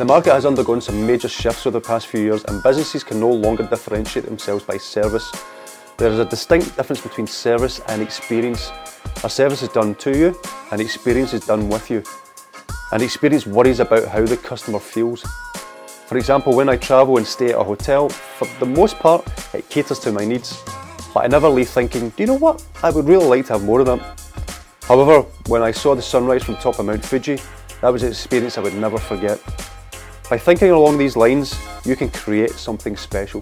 The market has undergone some major shifts over the past few years and businesses can no longer differentiate themselves by service. There is a distinct difference between service and experience. A service is done to you and experience is done with you. And experience worries about how the customer feels. For example, when I travel and stay at a hotel, for the most part, it caters to my needs. But I never leave thinking, do you know what? I would really like to have more of that. However, when I saw the sunrise from top of Mount Fuji, that was an experience I would never forget. By thinking along these lines, you can create something special.